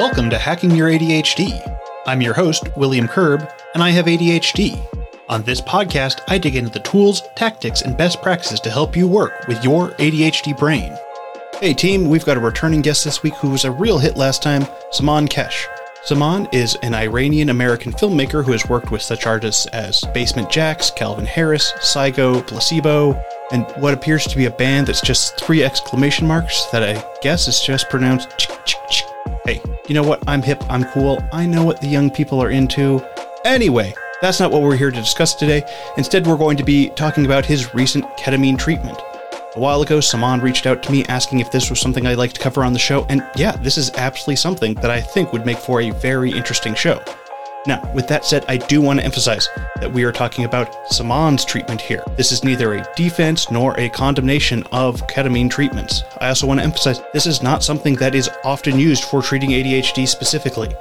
Welcome to Hacking Your ADHD. I'm your host, William Curran, and I have ADHD. On this podcast, I dig into the tools, tactics, and best practices to help you work with your ADHD brain. Hey team, we've got a returning guest this week who was a real hit last time, Saman Kesh. Saman is an Iranian American filmmaker who has worked with such artists as Basement Jaxx, Calvin Harris, Kygo, Placebo, and what appears to be a band that's just three exclamation marks that I guess is just pronounced chick chick chick. Hey, you know what? I'm hip, I'm cool, I know what the young people are into. Anyway, that's not what we're here to discuss today. Instead, we're going to be talking about his recent ketamine treatment. A while ago, Saman reached out to me asking if this was something I'd like to cover on the show, and yeah, this is absolutely something that I think would make for a very interesting show. Now, with that said, I do want to emphasize that we are talking about Saman's treatment here. This is neither a defense nor a condemnation of ketamine treatments. I also want to emphasize this is not something that is often used for treating ADHD specifically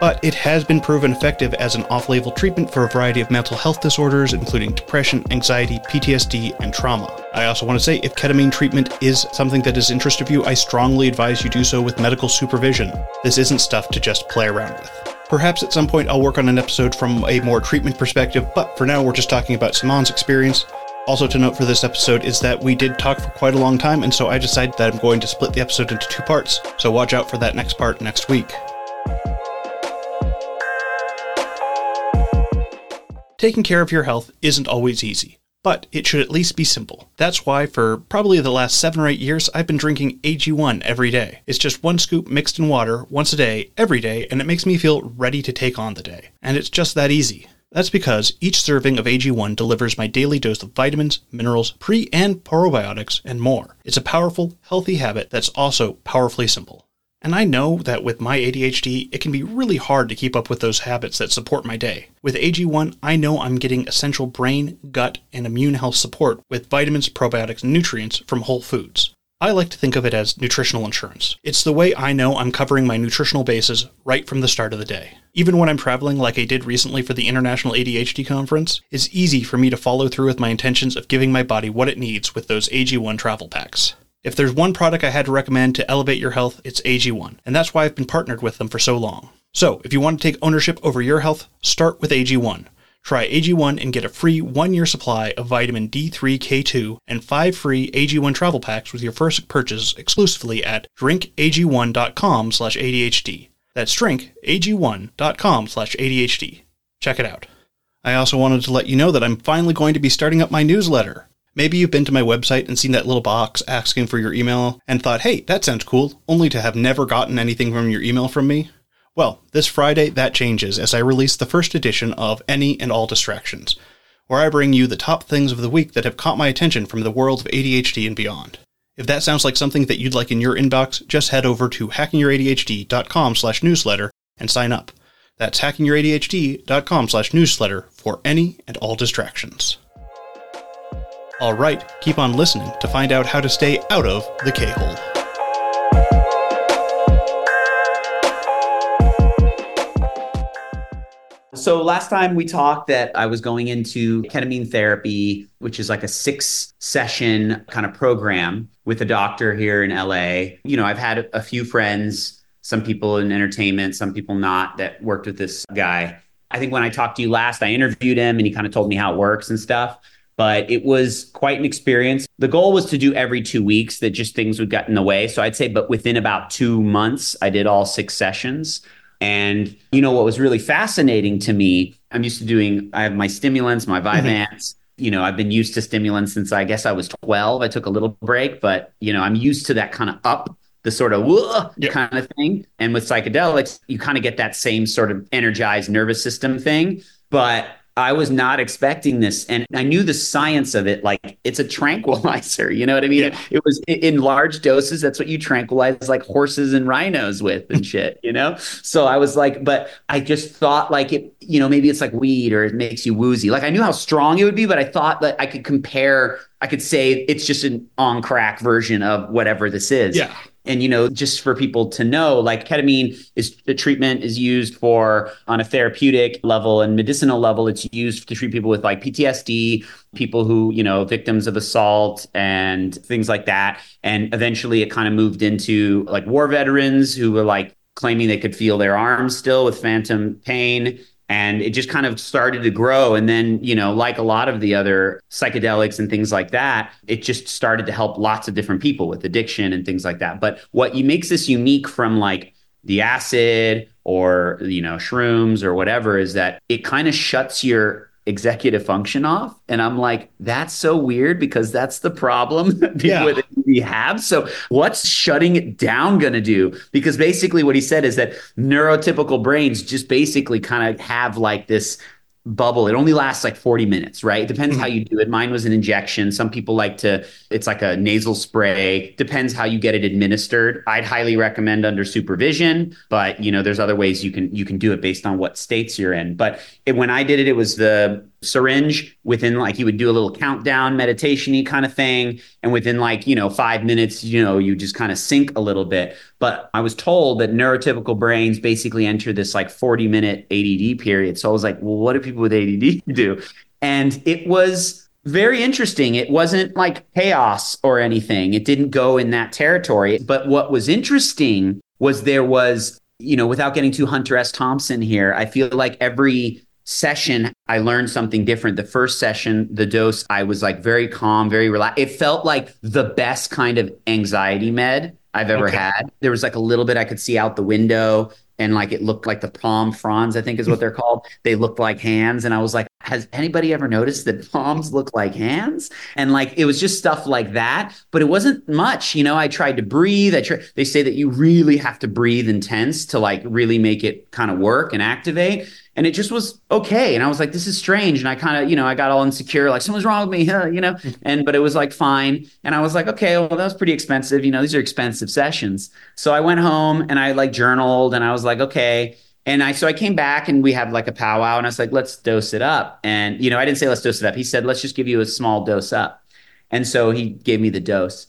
but it has been proven effective as an off label treatment for a variety of mental health disorders, including depression, anxiety, PTSD, and trauma. I also want to say if ketamine treatment is something that is interest of you, I strongly advise you do so with medical supervision. This isn't stuff to just play around with. Perhaps at some point I'll work on an episode from a more treatment perspective, but for now we're just talking about Saman's experience. Also, to note for this episode is that we did talk for quite a long time, and so I decided that I'm going to split the episode into two parts, so watch out for that next part next week. Taking care of your health isn't always easy, but it should at least be simple. That's why, for probably the last seven or eight years, I've been drinking AG1 every day. It's just one scoop mixed in water once a day, every day, and it makes me feel ready to take on the day. And it's just that easy. That's because each serving of AG1 delivers my daily dose of vitamins, minerals, pre and probiotics, and more. It's a powerful, healthy habit that's also powerfully simple. And I know that with my ADHD, it can be really hard to keep up with those habits that support my day. With AG1, I know I'm getting essential brain, gut, and immune health support with vitamins, probiotics, and nutrients from whole foods. I like to think of it as nutritional insurance. It's the way I know I'm covering my nutritional bases right from the start of the day. Even when I'm traveling, like I did recently for the International ADHD Conference, it's easy for me to follow through with my intentions of giving my body what it needs with those AG1 travel packs. If there's one product I had to recommend to elevate your health, it's AG1, and that's why I've been partnered with them for so long. So, if you want to take ownership over your health, start with AG1. Try AG1 and get a free one year supply of vitamin D3K2 and five free AG1 travel packs with your first purchase exclusively at drinkag1.com slash ADHD. That's drinkag1.com slash ADHD. Check it out. I also wanted to let you know that I'm finally going to be starting up my newsletter. Maybe you've been to my website and seen that little box asking for your email and thought, hey, that sounds cool, only to have never gotten anything from your email from me. Well, this Friday, that changes as I release the first edition of Any and All Distractions, where I bring you the top things of the week that have caught my attention from the world of ADHD and beyond. If that sounds like something that you'd like in your inbox, just head over to hackingyouradhd.com slash newsletter and sign up. That's hackingyouradhd.com slash newsletter for any and all distractions. All right, keep on listening to find out how to stay out of the K hole. So last time we talked that I was going into ketamine therapy, which is like a six session kind of program with a doctor here in LA. You know, I've had a few friends, some people in entertainment, some people not that worked with this guy. I think when I talked to you last, I interviewed him and he kind of told me how it works and stuff but it was quite an experience. The goal was to do every two weeks, that just things would get in the way. So I'd say, but within about two months, I did all six sessions. And you know what was really fascinating to me? I'm used to doing, I have my stimulants, my mm-hmm. Vyvanse. Mm-hmm. You know, I've been used to stimulants since I guess I was 12. I took a little break, but you know, I'm used to that kind of up, the sort of kind of thing. And with psychedelics, you kind of get that same sort of energized nervous system thing. But I was not expecting this. And I knew the science of it. Like it's a tranquilizer. You know what I mean? Yeah. It was in large doses. That's what you tranquilize like horses and rhinos with and shit, you know? So I was like, but I just thought like it, you know, maybe it's like weed or it makes you woozy. Like I knew how strong it would be, but I thought that I could compare, I could say it's just an on crack version of whatever this is. Yeah. And, you know, just for people to know, like ketamine is the treatment is used for on a therapeutic level and medicinal level. It's used to treat people with like PTSD, people who, you know, victims of assault and things like that. And eventually it kind of moved into like war veterans who were like claiming they could feel their arms still with phantom pain and it just kind of started to grow. And then you know like a lot of the other psychedelics and things like that it just started to help lots of different people with addiction and things like that. But what makes this unique from like the acid or you know shrooms or whatever is that it kind of shuts your executive function off. And I'm like, that's so weird because that's the problem yeah. with we have. So what's shutting it down going to do? Because basically what he said is that neurotypical brains just basically kind of have like this bubble. It only lasts like 40 minutes, right? It depends mm-hmm. how you do it. Mine was an injection. Some people like to, it's like a nasal spray. Depends how you get it administered. I'd highly recommend under supervision, but you know, there's other ways you can, you can do it based on what states you're in. But it, when I did it, it was the syringe within like, you would do a little countdown meditation kind of thing. And within like, you know, five minutes, you know, you just kind of sink a little bit. But I was told that neurotypical brains basically enter this like 40 minute ADD period. So I was like, well, what do people with ADD do? And it was very interesting. It wasn't like chaos or anything, it didn't go in that territory. But what was interesting was there was, you know, without getting too Hunter S. Thompson here, I feel like every session i learned something different the first session the dose i was like very calm very relaxed it felt like the best kind of anxiety med I've ever okay. had. There was like a little bit I could see out the window and like it looked like the palm fronds, I think is what they're called. They looked like hands. And I was like, has anybody ever noticed that palms look like hands? And like it was just stuff like that, but it wasn't much. You know, I tried to breathe. I try, they say that you really have to breathe intense to like really make it kind of work and activate and it just was okay and i was like this is strange and i kind of you know i got all insecure like something's wrong with me huh, you know and but it was like fine and i was like okay well that was pretty expensive you know these are expensive sessions so i went home and i like journaled and i was like okay and i so i came back and we had like a powwow and i was like let's dose it up and you know i didn't say let's dose it up he said let's just give you a small dose up and so he gave me the dose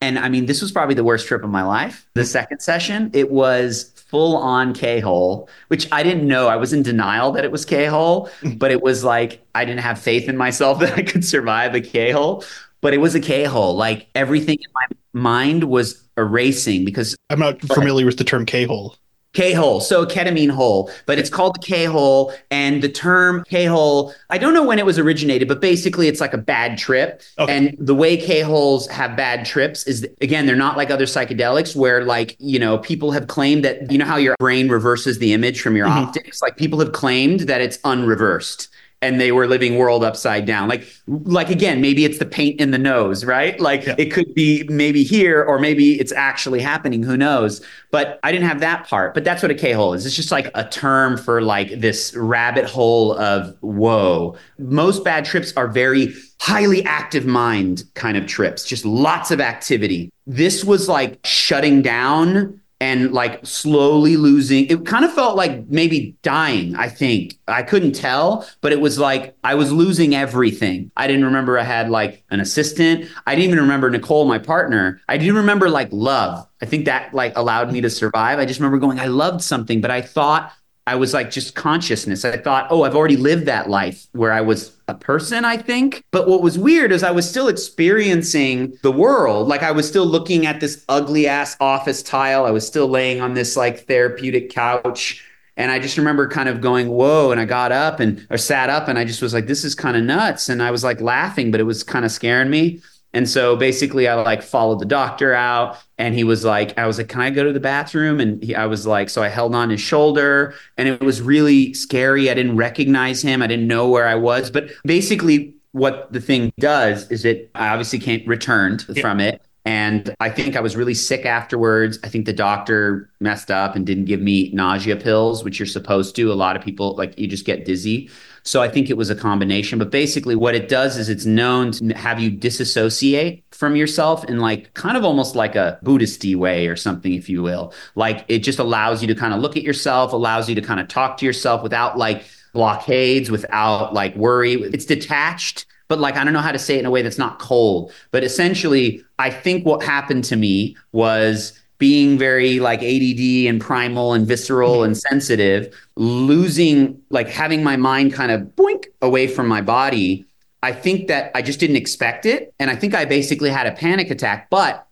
and I mean, this was probably the worst trip of my life. The second session, it was full on K hole, which I didn't know. I was in denial that it was K hole, but it was like I didn't have faith in myself that I could survive a K hole. But it was a K hole. Like everything in my mind was erasing because I'm not familiar with the term K hole. K hole, so ketamine hole, but it's called the K hole. And the term K hole, I don't know when it was originated, but basically it's like a bad trip. Okay. And the way K holes have bad trips is, again, they're not like other psychedelics where, like, you know, people have claimed that, you know, how your brain reverses the image from your mm-hmm. optics? Like, people have claimed that it's unreversed and they were living world upside down. Like like again maybe it's the paint in the nose right? Like yeah. it could be maybe here or maybe it's actually happening. Who knows? But i didn't have that part. But that's what a k-hole is. It's just like a term for like this rabbit hole of whoa. Most bad trips are very highly active mind kind of trips. Just lots of activity. This was like shutting down and like slowly losing. It kind of felt like maybe dying, I think. I couldn't tell, but it was like I was losing everything. I didn't remember I had like an assistant. I didn't even remember Nicole, my partner. I didn't remember like love. I think that like allowed me to survive. I just remember going, I loved something, but I thought I was like just consciousness. I thought, oh, I've already lived that life where I was a person, I think. But what was weird is I was still experiencing the world. Like I was still looking at this ugly ass office tile. I was still laying on this like therapeutic couch. And I just remember kind of going, whoa. And I got up and or sat up and I just was like, this is kind of nuts. And I was like laughing, but it was kind of scaring me. And so basically, I like followed the doctor out, and he was like, I was like, Can I go to the bathroom? And he, I was like, So I held on his shoulder, and it was really scary. I didn't recognize him, I didn't know where I was. But basically, what the thing does is it I obviously can't returned yeah. from it. And I think I was really sick afterwards. I think the doctor messed up and didn't give me nausea pills, which you're supposed to. A lot of people, like, you just get dizzy. So I think it was a combination. But basically, what it does is it's known to have you disassociate from yourself in like kind of almost like a Buddhisty way or something, if you will. Like it just allows you to kind of look at yourself, allows you to kind of talk to yourself without like blockades, without like worry. It's detached but like I don't know how to say it in a way that's not cold. But essentially, I think what happened to me was being very like ADD and primal and visceral and sensitive, losing like having my mind kind of boink away from my body. I think that I just didn't expect it. And I think I basically had a panic attack. But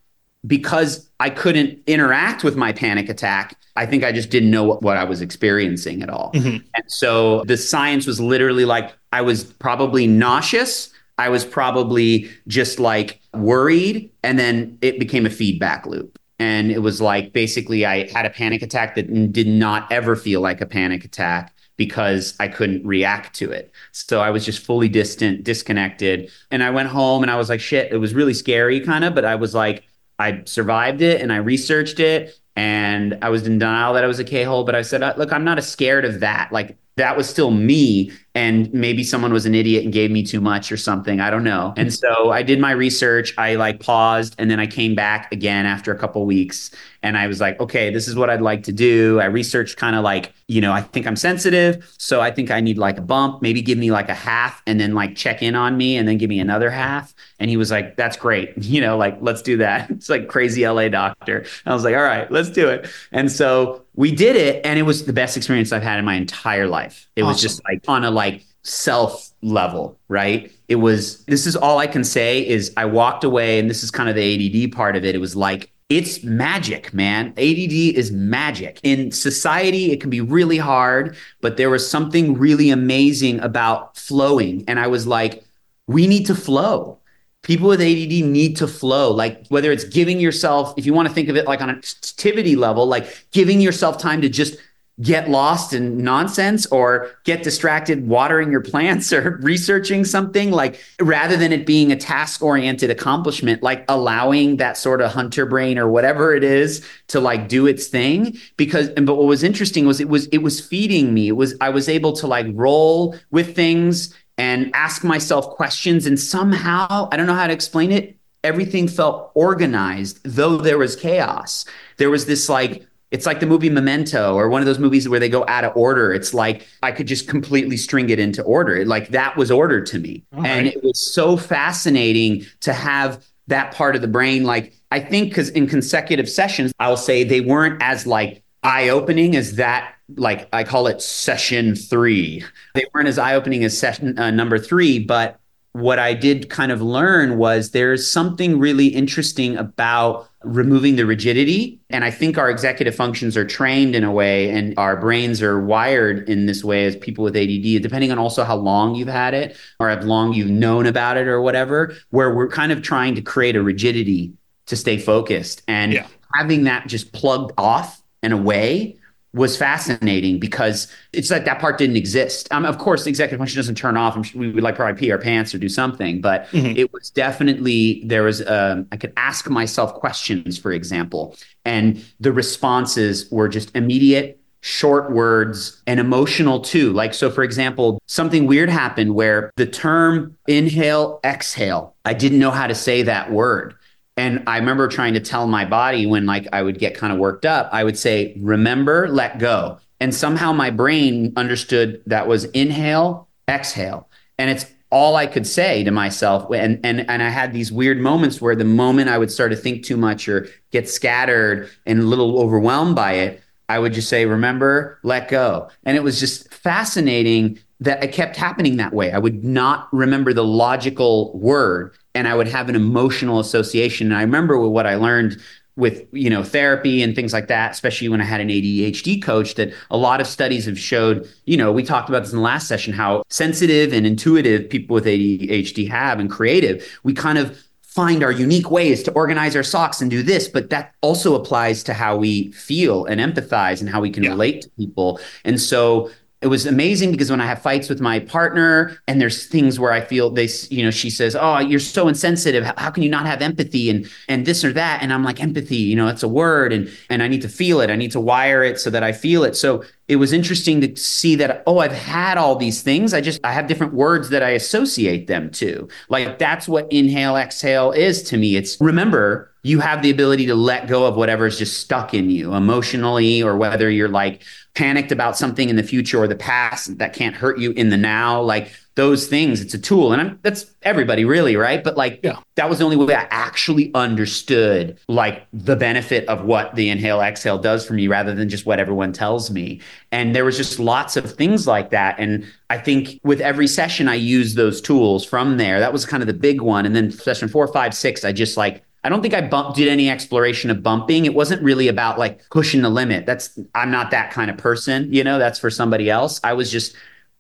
because I couldn't interact with my panic attack, I think I just didn't know what, what I was experiencing at all. Mm-hmm. And so the science was literally like I was probably nauseous. I was probably just like worried. And then it became a feedback loop. And it was like basically I had a panic attack that did not ever feel like a panic attack because I couldn't react to it. So I was just fully distant, disconnected. And I went home and I was like, shit, it was really scary kind of, but I was like, I survived it and I researched it and I was in denial that I was a K hole, but I said, uh, look, I'm not as scared of that. Like that was still me and maybe someone was an idiot and gave me too much or something. I don't know. And so i did my research. I like paused and then i came back again after a couple weeks and i was like okay this is what i'd like to do. I researched kind of like you know i think i'm sensitive so i think i need like a bump. Maybe give me like a half and then like check in on me and then give me another half. And he was like that's great. You know like let's do that. It's like crazy la doctor. I was like all right let's do it. And so we did it and it was the best experience I've had in my entire life. It awesome. was just like on a like self level, right? It was this is all I can say is I walked away and this is kind of the ADD part of it. It was like it's magic, man. ADD is magic. In society, it can be really hard, but there was something really amazing about flowing. And I was like, we need to flow people with ADD need to flow. Like whether it's giving yourself, if you want to think of it like on an activity level, like giving yourself time to just get lost in nonsense or get distracted watering your plants or researching something like rather than it being a task oriented accomplishment like allowing that sort of hunter brain or whatever it is to like do its thing because and but what was interesting was it was it was feeding me it was i was able to like roll with things and ask myself questions. And somehow, I don't know how to explain it, everything felt organized, though there was chaos. There was this like, it's like the movie Memento or one of those movies where they go out of order. It's like I could just completely string it into order. Like that was ordered to me. All and right. it was so fascinating to have that part of the brain. Like I think because in consecutive sessions, I'll say they weren't as like eye opening as that like I call it session three. They weren't as eye opening as session uh, number three, but what I did kind of learn was there's something really interesting about removing the rigidity. And I think our executive functions are trained in a way and our brains are wired in this way as people with ADD, depending on also how long you've had it or how long you've known about it or whatever, where we're kind of trying to create a rigidity to stay focused. And yeah. having that just plugged off and away was fascinating because it's like that part didn't exist. Um, of course, the executive function doesn't turn off. we would like probably pee our pants or do something, but mm-hmm. it was definitely there was. Um, I could ask myself questions, for example, and the responses were just immediate, short words, and emotional too. Like so, for example, something weird happened where the term inhale, exhale. I didn't know how to say that word. And I remember trying to tell my body when like I would get kind of worked up, I would say, remember, let go. And somehow my brain understood that was inhale, exhale. And it's all I could say to myself. And and and I had these weird moments where the moment I would start to think too much or get scattered and a little overwhelmed by it, I would just say, remember, let go. And it was just fascinating that it kept happening that way. I would not remember the logical word and I would have an emotional association. And I remember what I learned with you know therapy and things like that especially when i had an adhd coach that a lot of studies have showed you know we talked about this in the last session how sensitive and intuitive people with adhd have and creative we kind of find our unique ways to organize our socks and do this but that also applies to how we feel and empathize and how we can yeah. relate to people and so it was amazing because when I have fights with my partner and there's things where I feel they, you know, she says, "Oh, you're so insensitive. How, can you not have empathy?" and and this or that, and I'm like, empathy, you know, it's a word, and and I need to feel it. I need to wire it so that I feel it. So it was interesting to see that. Oh, I've had all these things. I just I have different words that I associate them to. Like that's what inhale, exhale is to me. It's remember you have the ability to let go of whatever is just stuck in you emotionally, or whether you're like panicked about something in the future or the past that can't hurt you in the now. Like those things, it's a tool. And I'm, that's everybody really, right? But like yeah. that was the only way I actually understood like the benefit of what the inhale exhale does for me rather than just what everyone tells me. And there was just lots of things like that. And I think with every session I used those tools from there. That was kind of the big one. And then session four, five, six, I just like I don't think I bump, did any exploration of bumping. It wasn't really about like pushing the limit. That's, I'm not that kind of person, you know, that's for somebody else. I was just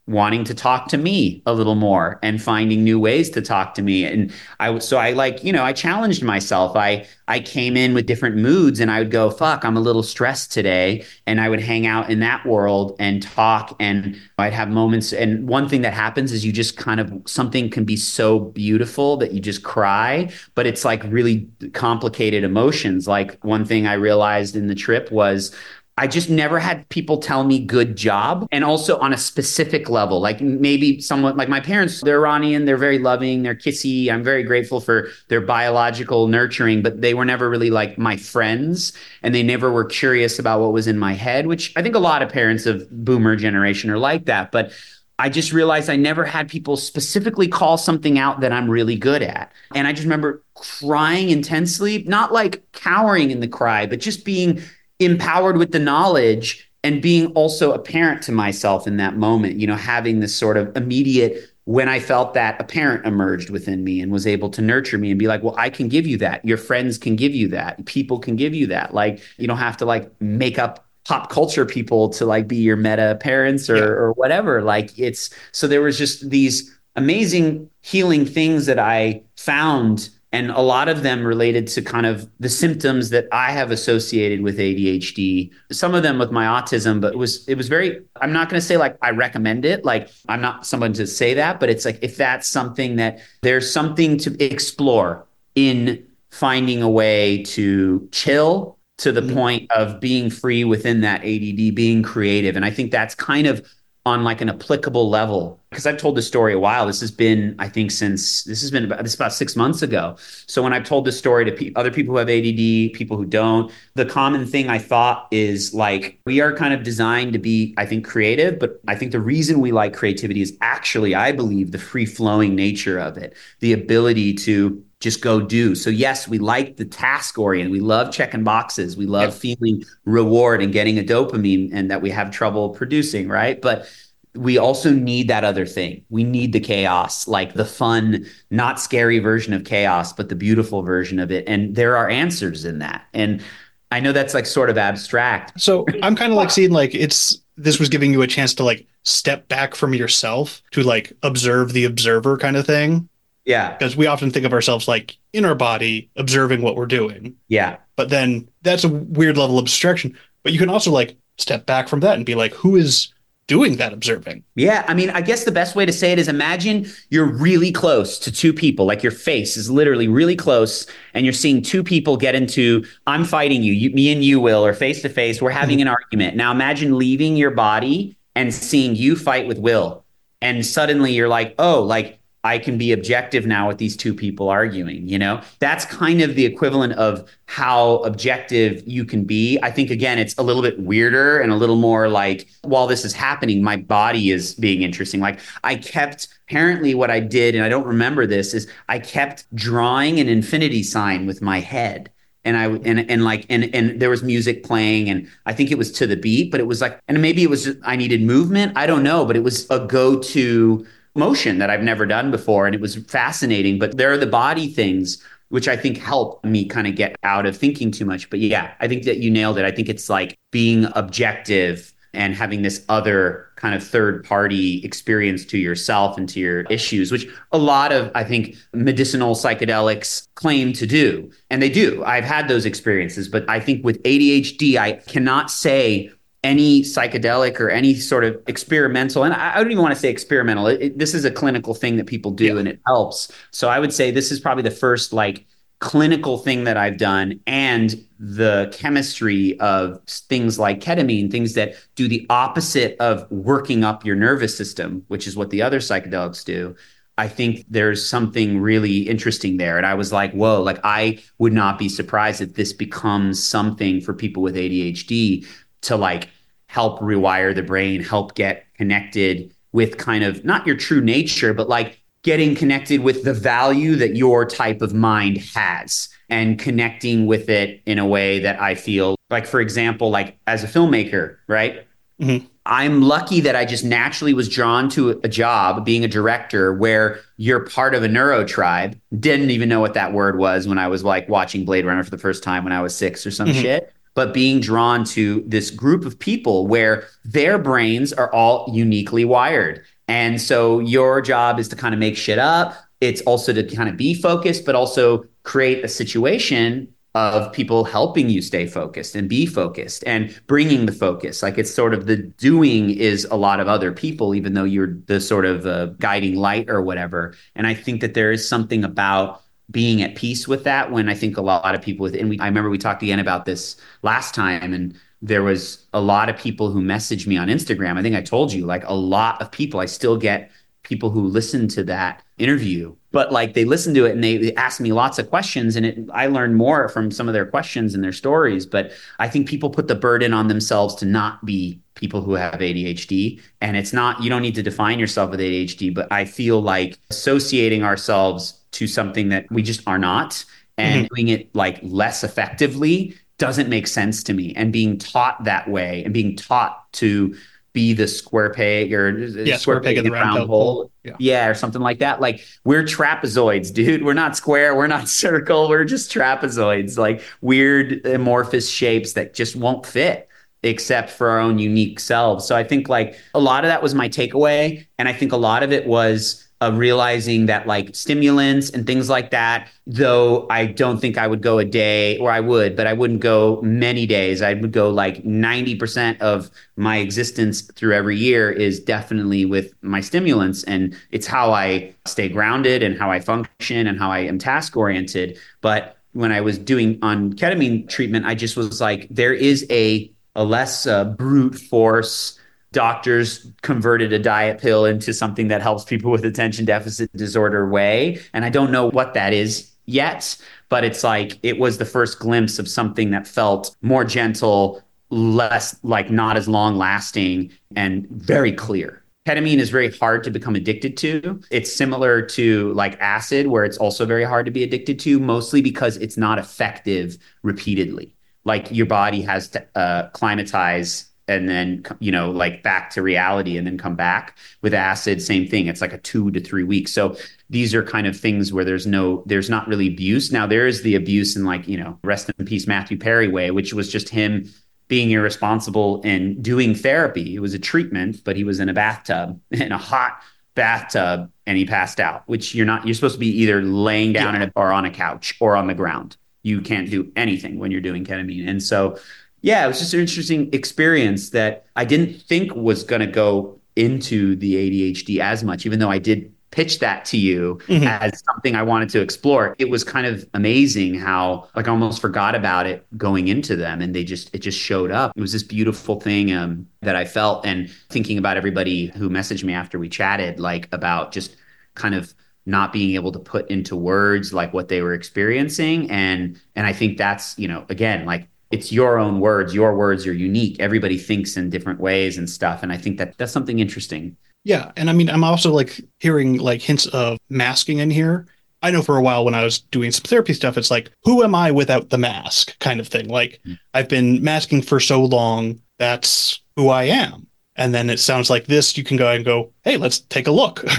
wanting to talk to me a little more and finding new ways to talk to me. And i so i like you know i challenged myself. I i came in with different moods and i would go fuck i'm a little stressed today. And i would hang out in that world and talk and i'd have moments. And one thing that happens is you just kind of something can be so beautiful that you just cry but it's like really complicated emotions. Like one thing i realized in the trip was I just never had people tell me good job. And also on a specific level, like maybe someone like my parents, they're Iranian, they're very loving, they're kissy. I'm very grateful for their biological nurturing, but they were never really like my friends and they never were curious about what was in my head, which I think a lot of parents of boomer generation are like that. But I just realized I never had people specifically call something out that I'm really good at. And I just remember crying intensely, not like cowering in the cry, but just being empowered with the knowledge and being also a parent to myself in that moment, you know, having this sort of immediate when I felt that a parent emerged within me and was able to nurture me and be like, well, I can give you that. Your friends can give you that. People can give you that. Like, you don't have to like make up pop culture people to like be your meta parents or, yeah. or whatever. Like, it's so there was just these amazing healing things that I found and a lot of them related to kind of the symptoms that I have associated with ADHD. Some of them with my autism, but it was it was very. I'm not going to say like I recommend it. Like I'm not someone to say that, but it's like if that's something that there's something to explore in finding a way to chill to the mm-hmm. point of being free within that ADD, being creative, and I think that's kind of on like an applicable level because I've told this story a while. This has been, I think, since this has been about this about six months ago. So when I've told this story to pe- other people who have ADD, people who don't, the common thing I thought is like we are kind of designed to be, I think, creative. But I think the reason we like creativity is actually, I believe, the free flowing nature of it, the ability to just go do. So yes, we like the task oriented. We love checking boxes. We love feeling reward and getting a dopamine and that we have trouble producing, right? But we also need that other thing. We need the chaos, like the fun, not scary version of chaos, but the beautiful version of it. And there are answers in that. And I know that's like sort of abstract. So I'm kind of like seeing like it's this was giving you a chance to like step back from yourself to like observe the observer kind of thing. Yeah. Because we often think of ourselves like in our body, observing what we're doing. Yeah. But then that's a weird level of abstraction. But you can also like step back from that and be like, who is doing that observing? Yeah. I mean, I guess the best way to say it is imagine you're really close to two people, like your face is literally really close, and you're seeing two people get into, I'm fighting you, you me and you, Will, or face to face, we're having an argument. Now imagine leaving your body and seeing you fight with Will. And suddenly you're like, oh, like I can be objective now with these two people arguing, you know? That's kind of the equivalent of how objective you can be. I think again it's a little bit weirder and a little more like while this is happening my body is being interesting. Like I kept apparently what I did and I don't remember this is I kept drawing an infinity sign with my head and I and and like and and there was music playing and I think it was to the beat, but it was like and maybe it was just, I needed movement. I don't know, but it was a go to motion that I've never done before. And it was fascinating. But there are the body things which I think help me kind of get out of thinking too much. But yeah, I think that you nailed it. I think it's like being objective and having this other kind of third party experience to yourself and to your issues, which a lot of, I think, medicinal psychedelics claim to do. And they do. I've had those experiences. But I think with ADHD, I cannot say any psychedelic or any sort of experimental, and I, don't even want to say experimental. It, it, this is a clinical thing that people do yeah. and it helps. So I would say this is probably the first like clinical thing that I've done and the chemistry of things like ketamine, things that do the opposite of working up your nervous system, which is what the other psychedelics do. I think there's something really interesting there. And I was like, whoa, like I would not be surprised if this becomes something for people with ADHD to like help rewire the brain, help get connected with kind of not your true nature, but like getting connected with the value that your type of mind has and connecting with it in a way that I feel like, for example, like as a filmmaker, right? Mm-hmm. I'm lucky that I just naturally was drawn to a job being a director where you're part of a neuro tribe. Didn't even know what that word was when I was like watching Blade Runner for the first time when I was six or some mm-hmm. shit. But being drawn to this group of people where their brains are all uniquely wired. And so your job is to kind of make shit up. It's also to kind of be focused, but also create a situation of people helping you stay focused and be focused and bringing the focus. Like it's sort of the doing is a lot of other people, even though you're the sort of uh, guiding light or whatever. And I think that there is something about being at peace with that when I think a lot of people with, and we, I remember we talked again about this last time and there was a lot of people who messaged me on Instagram. I think I told you like a lot of people, I still get people who listen to that interview but like they listen to it and they, they asked me lots of questions and it, i learned more from some of their questions and their stories but i think people put the burden on themselves to not be people who have adhd and it's not you don't need to define yourself with adhd but i feel like associating ourselves to something that we just are not and mm-hmm. doing it like less effectively doesn't make sense to me and being taught that way and being taught to be the square peg or yeah, square, peg, in the round, round hole. Yeah. yeah, or something like that. Like we're trapezoids, dude. We're not square. We're not circle. We're just trapezoids, like weird amorphous shapes that just won't fit except for our own unique selves. So I think like a lot of that was my takeaway. And I think a lot of it was of realizing that like stimulants and things like that, though I don't think I would go a day or I would, but I wouldn't go many days. I would go like 90% of my existence through every year is definitely with my stimulants. And it's how I stay grounded and how I function and how I am task oriented. But when I was doing on ketamine treatment, I just was like, there is a, a less uh, brute force doctors converted a diet pill into something that helps people with attention deficit disorder way. And I don't know what that is yet, but it's like it was the first glimpse of something that felt more gentle, less like not as long lasting, and very clear. Ketamine is very hard to become addicted to. It's similar to like acid, where it's also very hard to be addicted to, mostly because it's not effective repeatedly. Like your body has to uh, climatize and then you know like back to reality and then come back with acid same thing. It's like a 2 to 3 weeks. So these are kind of things where there's no there's not really abuse. Now there is the abuse in like you know rest in peace Matthew Perry way which was just him being irresponsible and doing therapy. It was a treatment but he was in a bathtub in a hot bathtub and he passed out which you're not you're supposed to be either laying down yeah. a, or on a couch or on the ground. You can't do anything when you're doing ketamine. And so yeah, it was just an interesting experience that I didn't think was going to go into the ADHD as much, even though I did pitch that to you mm-hmm. as something I wanted to explore. It was kind of amazing how like I almost forgot about it going into them and they just it just showed up. It was this beautiful thing um, that I felt and thinking about everybody who messaged me after we chatted like about just kind of not being able to put into words like what they were experiencing and and I think that's, you know, again, like it's your own words your words are unique. Everybody thinks in different ways and stuff. And i think that that's something interesting. Yeah. And i mean i'm also like hearing like hints of masking in here. I know for a while when i was doing some therapy stuff it's like who am i without the mask kind of thing? Like mm-hmm. i've been masking for so long that's who i am. And then it sounds like this you can go and go hey let's take a look.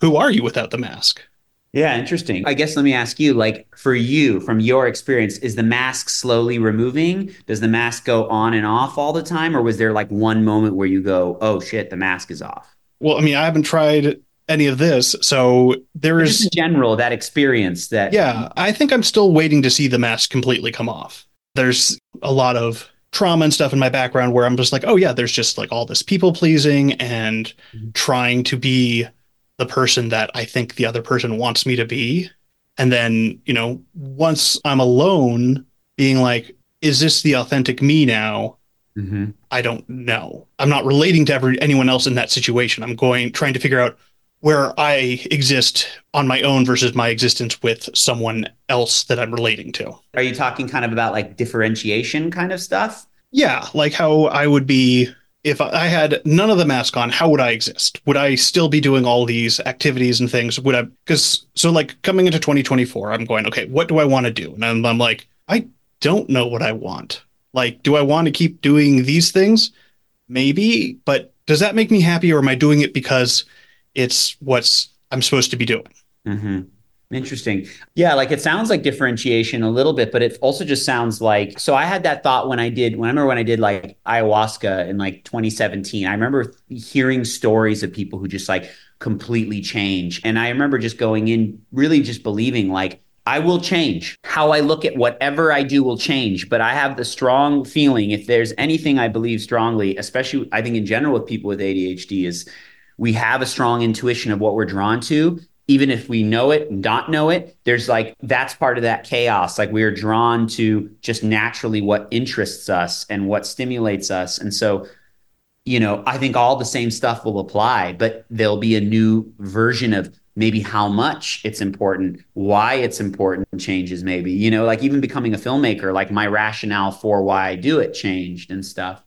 Who are you without the mask yeah, interesting. I guess let me ask you like for you from your experience is the mask slowly removing? Does the mask go on and off all the time or was there like one moment where you go, "Oh shit, the mask is off?" Well, I mean, I haven't tried any of this, so there is in general that experience that Yeah, I think I'm still waiting to see the mask completely come off. There's a lot of trauma and stuff in my background where I'm just like, "Oh yeah, there's just like all this people pleasing and mm-hmm. trying to be the person that I think the other person wants me to be. And then, you know, once I'm alone, being like, is this the authentic me now? Mm-hmm. I don't know. I'm not relating to every, anyone else in that situation. I'm going, trying to figure out where I exist on my own versus my existence with someone else that I'm relating to. Are you talking kind of about like differentiation kind of stuff? Yeah, like how I would be if I had none of the mask on, how would I exist? Would I still be doing all these activities and things? Would I? Because so like coming into 2024, I'm going, okay, what do I want to do? And I'm, I'm like, I don't know what I want. Like, do I want to keep doing these things? maybe, but does that make me happy or am I doing it because it's what's I'm supposed to be doing? Mm-hmm. Interesting. Yeah, like it sounds like differentiation a little bit, but it also just sounds like so I had that thought when I did when I remember when I did like ayahuasca in like 2017. I remember hearing stories of people who just like completely change. And I remember just going in really just believing like I will change. How I look at whatever I do will change. But I have the strong feeling if there's anything I believe strongly, especially I think in general with people with ADHD, is we have a strong intuition of what we're drawn to. Even if we know it and not know it, there's like that's part of that chaos. Like we are drawn to just naturally what interests us and what stimulates us. And so you know, I think all the same stuff will apply, but there'll be a new version of maybe how much it's important, why it's important changes maybe, you know, like even becoming a filmmaker, like my rationale for why I do it changed and stuff.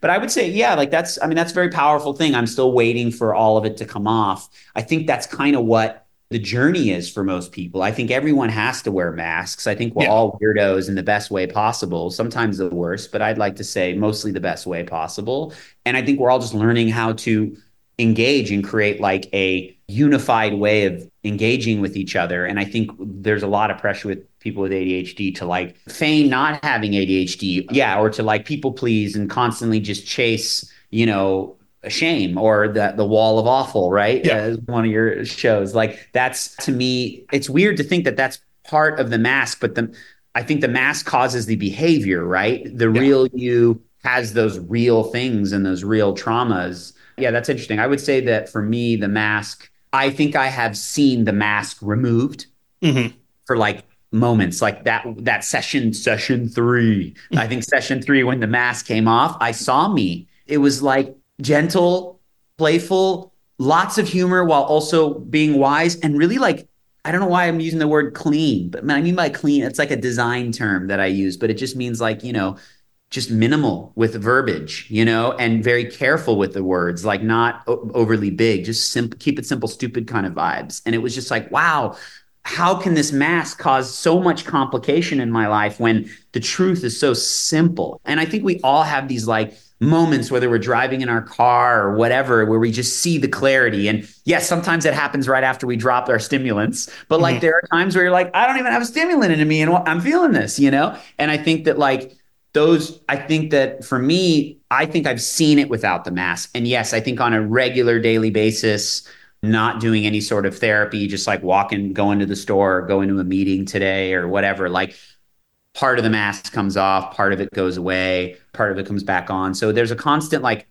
But I would say, yeah, like that's, I mean, that's a very powerful thing. I'm still waiting for all of it to come off. I think that's kind of what the journey is for most people. I think everyone has to wear masks. I think we're yeah. all weirdos in the best way possible, sometimes the worst, but I'd like to say mostly the best way possible. And I think we're all just learning how to engage and create like a unified way of engaging with each other. And I think there's a lot of pressure with people with ADHD to like feign not having ADHD. Yeah. Or to like people please and constantly just chase, you know, shame or the the wall of awful, right? Yeah. As one of your shows. Like that's to me, it's weird to think that that's part of the mask, but the I think the mask causes the behavior, right? The yeah. real you has those real things and those real traumas yeah, that's interesting. I would say that for me, the mask, I think I have seen the mask removed mm-hmm. for like moments like that that session session 3 i think session 3 when the mask came off i saw me it was like gentle playful lots of humor while also being wise and really like i don't know why i'm using the word clean but i mean by clean it's like a design term that i use but it just means like you know just minimal with verbiage, you know, and very careful with the words, like not o- overly big, just simple, keep it simple, stupid kind of vibes. And it was just like, wow, how can this mask cause so much complication in my life when the truth is so simple? And I think we all have these like moments, whether we're driving in our car or whatever, where we just see the clarity. And yes, sometimes it happens right after we drop our stimulants, but like mm-hmm. there are times where you're like, I don't even have a stimulant in me and I'm feeling this, you know? And I think that like, those i think that for me i think i've seen it without the mask and yes i think on a regular daily basis not doing any sort of therapy just like walking going to the store going to a meeting today or whatever like part of the mask comes off part of it goes away part of it comes back on so there's a constant like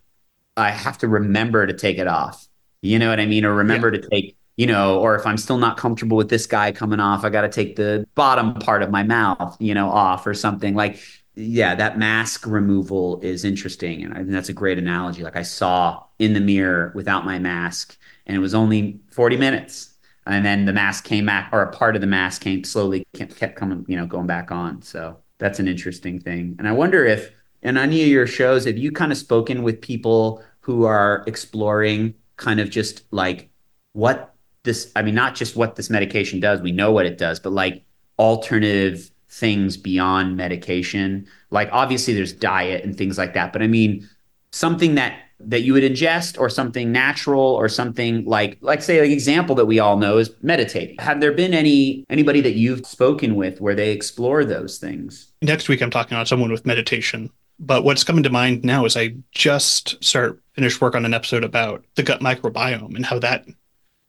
i have to remember to take it off you know what i mean or remember yeah. to take you know, or if I'm still not comfortable with this guy coming off, I got to take the bottom part of my mouth, you know, off or something. Like yeah, that mask removal is interesting. And I think that's a great analogy. Like I saw in the mirror without my mask, and it was only 40 minutes. And then the mask came back, or a part of the mask came slowly kept coming, you know, going back on. So that's an interesting thing. And I wonder if in any of your shows, have you kind of spoken with people who are exploring kind of just like what this, I mean, not just what this medication does, we know what it does, but like alternative things beyond medication. Like obviously there's diet and things like that, but I mean something that that you would ingest or something natural or something like like say like example that we all know is meditating. Have there been any anybody that you've spoken with where they explore those things? Next week I'm talking about someone with meditation. But what's coming to mind now is I just start finished work on an episode about the gut microbiome and how that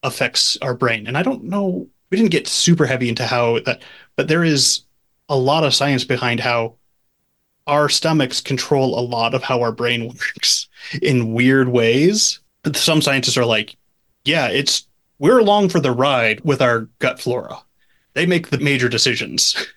affects our brain. And I don't know we didn't get super heavy into how that but there is a lot of science behind how our stomachs control a lot of how our brain works in weird ways. But some scientists are like, yeah, it's we're along for the ride with our gut flora. They make the major decisions.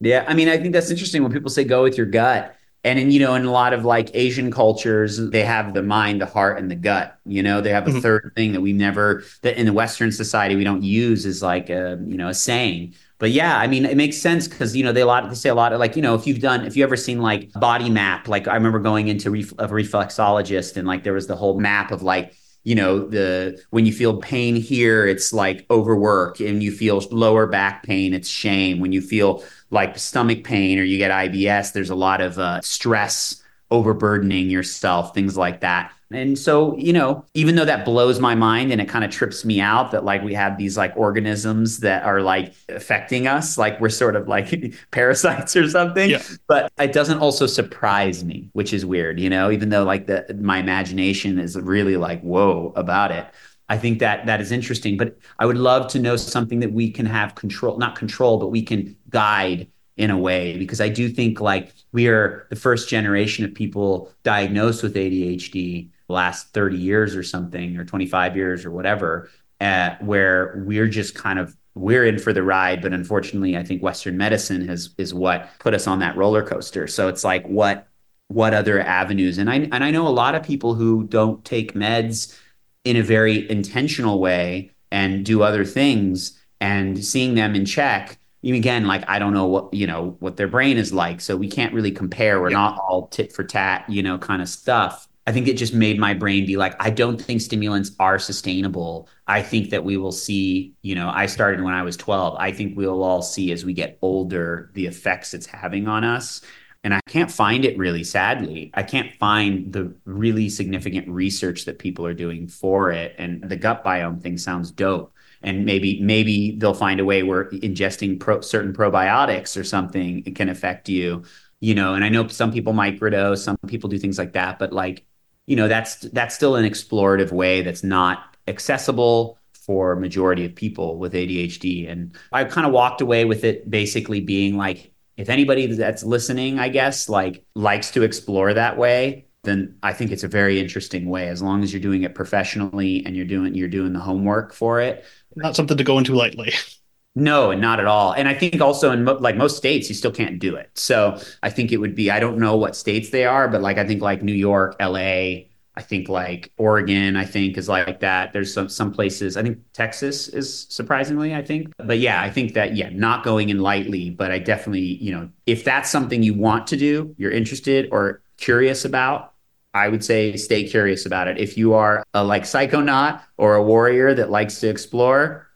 Yeah, I mean, I think that's interesting when people say go with your gut. And in, you know, in a lot of like Asian cultures, they have the mind, the heart, and the gut. You know, they have a mm-hmm. third thing that we never that in the Western society we don't use is like a you know a saying but yeah, I mean, it makes sense because you know they a lot they say a lot of like you know if you've done if you ever seen like body map like I remember going into ref, a reflexologist and like there was the whole map of like you know the when you feel pain here it's like overwork and you feel lower back pain it's shame when you feel like stomach pain or you get IBS there's a lot of uh, stress overburdening yourself, things like that. And so, you know, even though that blows my mind and it kind of trips me out that like we have these like organisms that are like affecting us, like we're sort of like parasites or something, yeah. but it doesn't also surprise me, which is weird, you know, even though like the my imagination is really like whoa about it. I think that that is interesting, but I would love to know something that we can have control, not control, but we can guide in a way because I do think like we are the first generation of people diagnosed with ADHD last 30 years or something or 25 years or whatever uh, where we're just kind of we're in for the ride but unfortunately i think western medicine has is what put us on that roller coaster. So it's like what what other avenues? And i and i know a lot of people who don't take meds in a very intentional way and do other things and seeing them in check again like i don't know what you know what their brain is like so we can't really compare. We're yeah. not all tit for tat you know kind of stuff I think it just made my brain be like, I don't think stimulants are sustainable. I think that we will see, you know, I started when I was 12. I think we'll all see as we get older the effects it's having on us. And I can't find it really, sadly. I can't find the really significant research that people are doing for it. And the gut biome thing sounds dope. And maybe maybe they'll find a way where ingesting pro- certain probiotics or something can affect you you know and i know some people microdose some people do things like that but like you know that's that's still an explorative way that's not accessible for majority of people with ADHD and I kind of walked away with it basically being like if anybody that's listening I guess like likes to explore that way then I think it's a very interesting way. As long as you're doing it professionally and you're doing you're doing the homework for it. Not something to go into lightly No, and not at all. And I think also in mo- like most states, you still can't do it. So I think it would be, I don't know what states they are, but like I think like New York, LA, I think like Oregon, I think is like that. There's some some places. I think Texas is surprisingly, I think. But yeah, I think that yeah, not going in lightly, but I definitely, you know, if that's something you want to do, you're interested or curious about, I would say stay curious about it. If you are a like psychonaut or a warrior that likes to explore,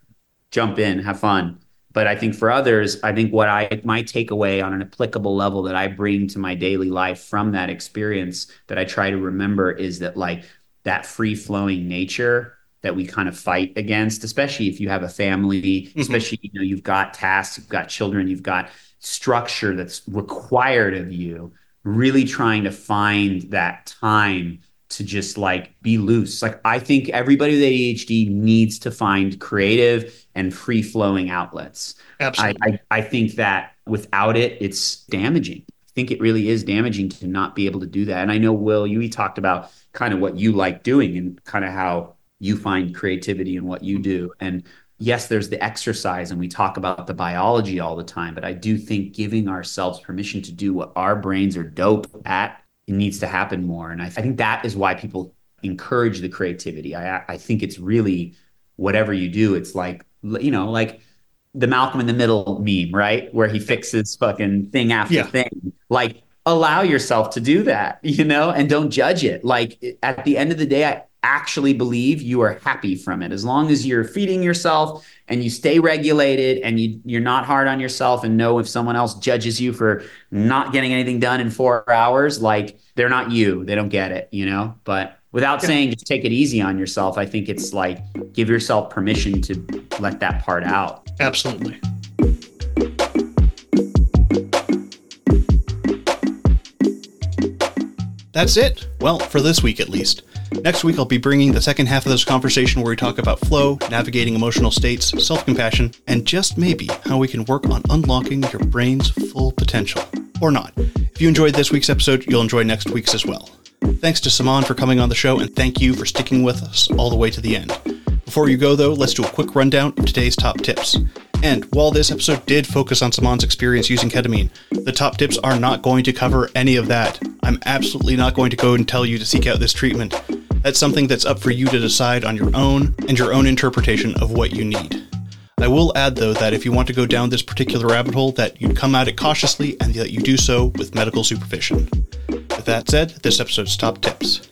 jump in, have fun. But I think for others, I think what I my takeaway on an applicable level that I bring to my daily life from that experience that I try to remember is that like that free flowing nature that we kind of fight against, especially if you have a family, mm-hmm. especially you know you've got tasks, you've got children, you've got structure that's required of you. Really trying to find that time to just like be loose. Like I think everybody with ADHD needs to find creative and free flowing outlets. Absolutely. I, I, I, think that without it, it's damaging. I think it really is damaging to not be able to do that. And I know Will, you talked about kind of what you like doing and kind of how you find creativity in what you do. And yes, there's the exercise and we talk about the biology all the time, but I do think giving ourselves permission to do what our brains are dope at it needs to happen more. And I, I think that is why people encourage the creativity. I, I think it's really whatever you do, it's like, you know, like the Malcolm in the Middle meme, right? Where he fixes fucking thing after yeah. thing. Like, allow yourself to do that, you know, and don't judge it. Like, at the end of the day, I actually believe you are happy from it. As long as you're feeding yourself and you stay regulated and you, you're not hard on yourself and know if someone else judges you for not getting anything done in four hours, like they're not you. They don't get it, you know? But without saying just take it easy on yourself, I think it's like give yourself permission to let that part out. Absolutely. That's it. Well, for this week at least. Next week, I'll be bringing the second half of this conversation where we talk about flow, navigating emotional states, self compassion, and just maybe how we can work on unlocking your brain's full potential. Or not. If you enjoyed this week's episode, you'll enjoy next week's as well. Thanks to Saman for coming on the show, and thank you for sticking with us all the way to the end. Before you go, though, let's do a quick rundown of today's top tips. And while this episode did focus on Saman's experience using ketamine, the top tips are not going to cover any of that. I'm absolutely not going to go and tell you to seek out this treatment. That's something that's up for you to decide on your own and your own interpretation of what you need. I will add though that if you want to go down this particular rabbit hole that you come at it cautiously and that you do so with medical supervision. With that said, this episode's top tips.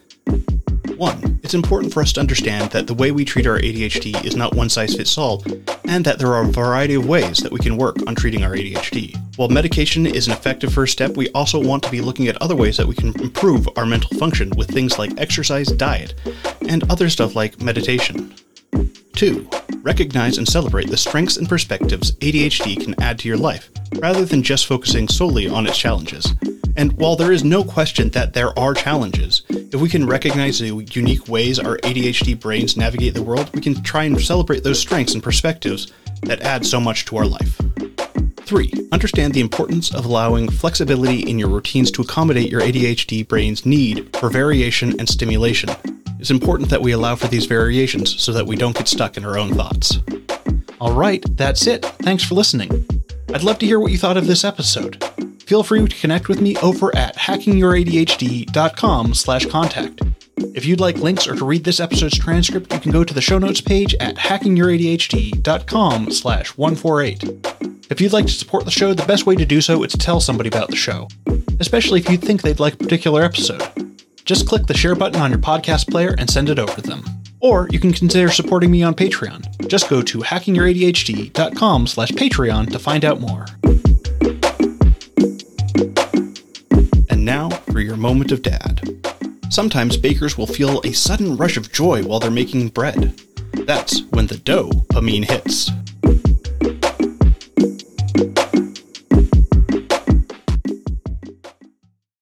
1. It's important for us to understand that the way we treat our ADHD is not one size fits all, and that there are a variety of ways that we can work on treating our ADHD. While medication is an effective first step, we also want to be looking at other ways that we can improve our mental function with things like exercise, diet, and other stuff like meditation. 2. Recognize and celebrate the strengths and perspectives ADHD can add to your life, rather than just focusing solely on its challenges. And while there is no question that there are challenges, if we can recognize the unique ways our ADHD brains navigate the world, we can try and celebrate those strengths and perspectives that add so much to our life. 3. Understand the importance of allowing flexibility in your routines to accommodate your ADHD brain's need for variation and stimulation. It's important that we allow for these variations so that we don't get stuck in our own thoughts. All right, that's it. Thanks for listening. I'd love to hear what you thought of this episode. Feel free to connect with me over at hackingyouradhd.com/contact. If you'd like links or to read this episode's transcript, you can go to the show notes page at hackingyouradhd.com/148. If you'd like to support the show, the best way to do so is to tell somebody about the show, especially if you think they'd like a particular episode. Just click the share button on your podcast player and send it over to them. Or you can consider supporting me on Patreon. Just go to hackingYourADHD.com slash Patreon to find out more. And now for your moment of dad. Sometimes bakers will feel a sudden rush of joy while they're making bread. That's when the dopamine hits.